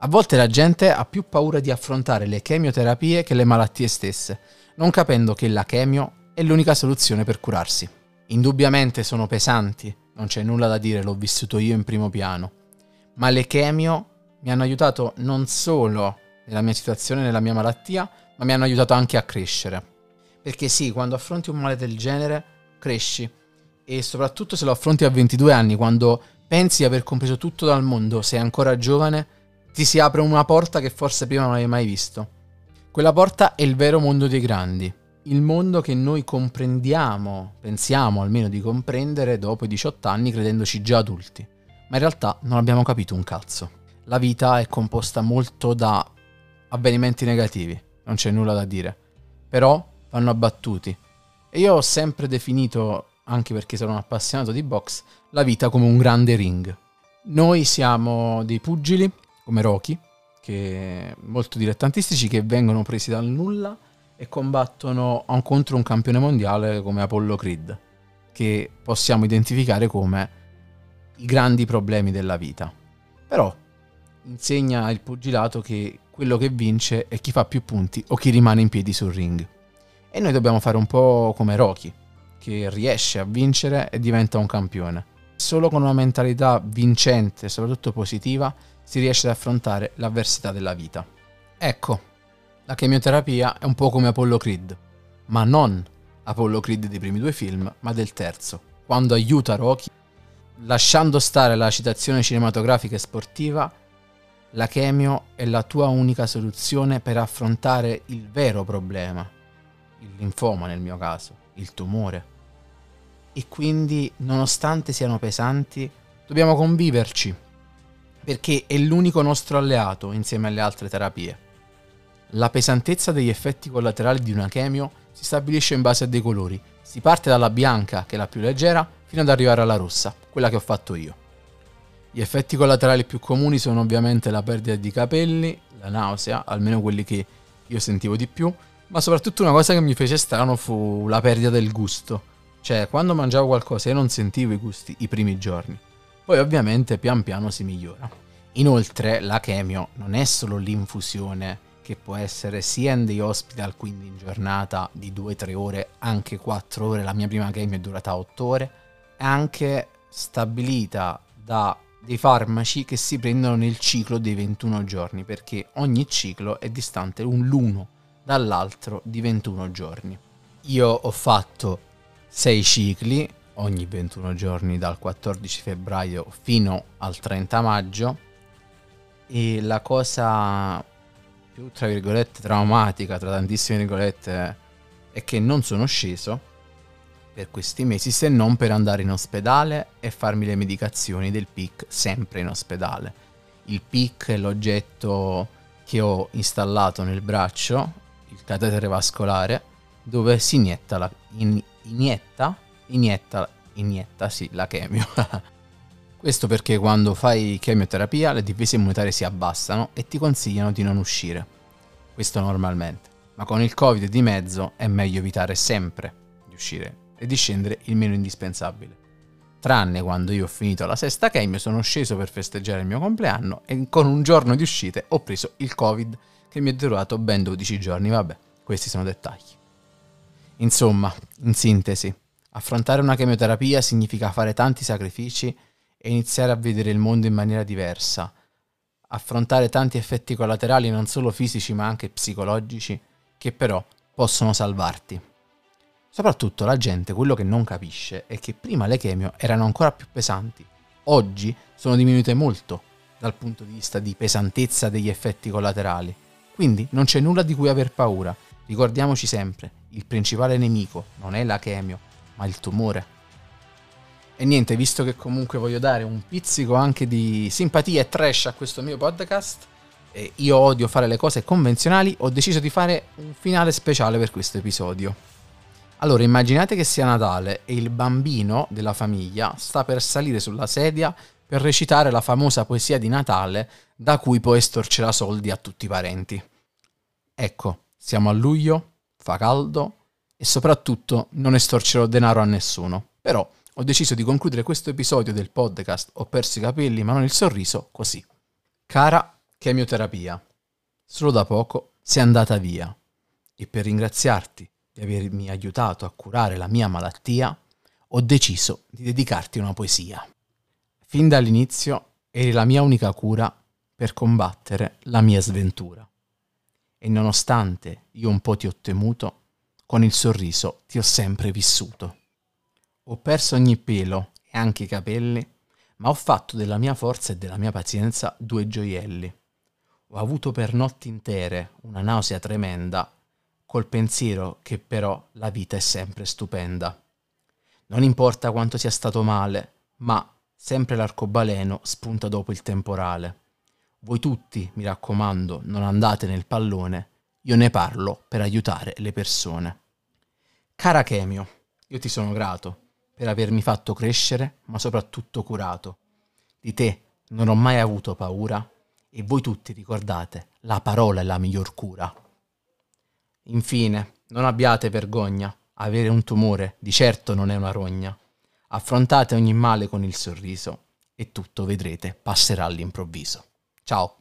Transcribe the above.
A volte la gente ha più paura di affrontare le chemioterapie che le malattie stesse, non capendo che la chemio è l'unica soluzione per curarsi. Indubbiamente sono pesanti, non c'è nulla da dire, l'ho vissuto io in primo piano, ma le chemio mi hanno aiutato non solo nella mia situazione, nella mia malattia, ma mi hanno aiutato anche a crescere. Perché sì, quando affronti un male del genere, cresci. E soprattutto se lo affronti a 22 anni, quando pensi di aver compreso tutto dal mondo, sei ancora giovane, ti si apre una porta che forse prima non avevi mai visto. Quella porta è il vero mondo dei grandi, il mondo che noi comprendiamo, pensiamo almeno di comprendere dopo i 18 anni credendoci già adulti, ma in realtà non abbiamo capito un cazzo. La vita è composta molto da avvenimenti negativi, non c'è nulla da dire, però vanno abbattuti. E io ho sempre definito, anche perché sono un appassionato di box, la vita come un grande ring. Noi siamo dei pugili come Rocky, che, molto dilettantistici, che vengono presi dal nulla e combattono contro un campione mondiale come Apollo Creed, che possiamo identificare come i grandi problemi della vita. Però insegna il pugilato che quello che vince è chi fa più punti o chi rimane in piedi sul ring. E noi dobbiamo fare un po' come Rocky, che riesce a vincere e diventa un campione. Solo con una mentalità vincente soprattutto positiva si riesce ad affrontare l'avversità della vita. Ecco, la chemioterapia è un po' come Apollo Creed, ma non Apollo Creed dei primi due film, ma del terzo, quando aiuta Rocky, lasciando stare la citazione cinematografica e sportiva, la chemio è la tua unica soluzione per affrontare il vero problema, il linfoma nel mio caso, il tumore. E quindi, nonostante siano pesanti, dobbiamo conviverci perché è l'unico nostro alleato insieme alle altre terapie. La pesantezza degli effetti collaterali di una chemio si stabilisce in base a dei colori. Si parte dalla bianca, che è la più leggera, fino ad arrivare alla rossa, quella che ho fatto io. Gli effetti collaterali più comuni sono ovviamente la perdita di capelli, la nausea, almeno quelli che io sentivo di più, ma soprattutto una cosa che mi fece strano fu la perdita del gusto. Cioè, quando mangiavo qualcosa io non sentivo i gusti i primi giorni. Poi ovviamente pian piano si migliora. Inoltre la chemio non è solo l'infusione che può essere sia in dei hospital, quindi in giornata di 2-3 ore, anche 4 ore, la mia prima chemio è durata 8 ore, è anche stabilita da dei farmaci che si prendono nel ciclo dei 21 giorni, perché ogni ciclo è distante l'uno dall'altro di 21 giorni. Io ho fatto 6 cicli, ogni 21 giorni dal 14 febbraio fino al 30 maggio e la cosa più tra virgolette traumatica tra tantissime virgolette è che non sono sceso per questi mesi se non per andare in ospedale e farmi le medicazioni del PIC sempre in ospedale. Il PIC è l'oggetto che ho installato nel braccio, il catetere vascolare, dove si inietta la, in, inietta inietta, inietta sì, la chemio. Questo perché quando fai chemioterapia le difese immunitarie si abbassano e ti consigliano di non uscire. Questo normalmente. Ma con il Covid di mezzo è meglio evitare sempre di uscire e di scendere il meno indispensabile. Tranne quando io ho finito la sesta chemio, sono sceso per festeggiare il mio compleanno e con un giorno di uscite ho preso il Covid che mi è durato ben 12 giorni. Vabbè, questi sono dettagli. Insomma, in sintesi, Affrontare una chemioterapia significa fare tanti sacrifici e iniziare a vedere il mondo in maniera diversa. Affrontare tanti effetti collaterali non solo fisici ma anche psicologici che però possono salvarti. Soprattutto la gente quello che non capisce è che prima le chemio erano ancora più pesanti. Oggi sono diminuite molto dal punto di vista di pesantezza degli effetti collaterali. Quindi non c'è nulla di cui aver paura. Ricordiamoci sempre, il principale nemico non è la chemio, ma il tumore. E niente, visto che comunque voglio dare un pizzico anche di simpatia e trash a questo mio podcast, e io odio fare le cose convenzionali, ho deciso di fare un finale speciale per questo episodio. Allora, immaginate che sia Natale e il bambino della famiglia sta per salire sulla sedia per recitare la famosa poesia di Natale da cui poi estorcerà soldi a tutti i parenti. Ecco, siamo a luglio, fa caldo, e soprattutto non estorcerò denaro a nessuno. Però ho deciso di concludere questo episodio del podcast Ho perso i capelli ma non il sorriso così. Cara Chemioterapia. Solo da poco sei andata via e per ringraziarti di avermi aiutato a curare la mia malattia, ho deciso di dedicarti una poesia. Fin dall'inizio eri la mia unica cura per combattere la mia sventura. E nonostante io un po' ti ho temuto, con il sorriso ti ho sempre vissuto. Ho perso ogni pelo e anche i capelli, ma ho fatto della mia forza e della mia pazienza due gioielli. Ho avuto per notti intere una nausea tremenda col pensiero che però la vita è sempre stupenda. Non importa quanto sia stato male, ma sempre l'arcobaleno spunta dopo il temporale. Voi tutti, mi raccomando, non andate nel pallone, io ne parlo per aiutare le persone. Cara Chemio, io ti sono grato per avermi fatto crescere, ma soprattutto curato. Di te non ho mai avuto paura e voi tutti ricordate, la parola è la miglior cura. Infine, non abbiate vergogna. Avere un tumore di certo non è una rogna. Affrontate ogni male con il sorriso e tutto vedrete passerà all'improvviso. Ciao!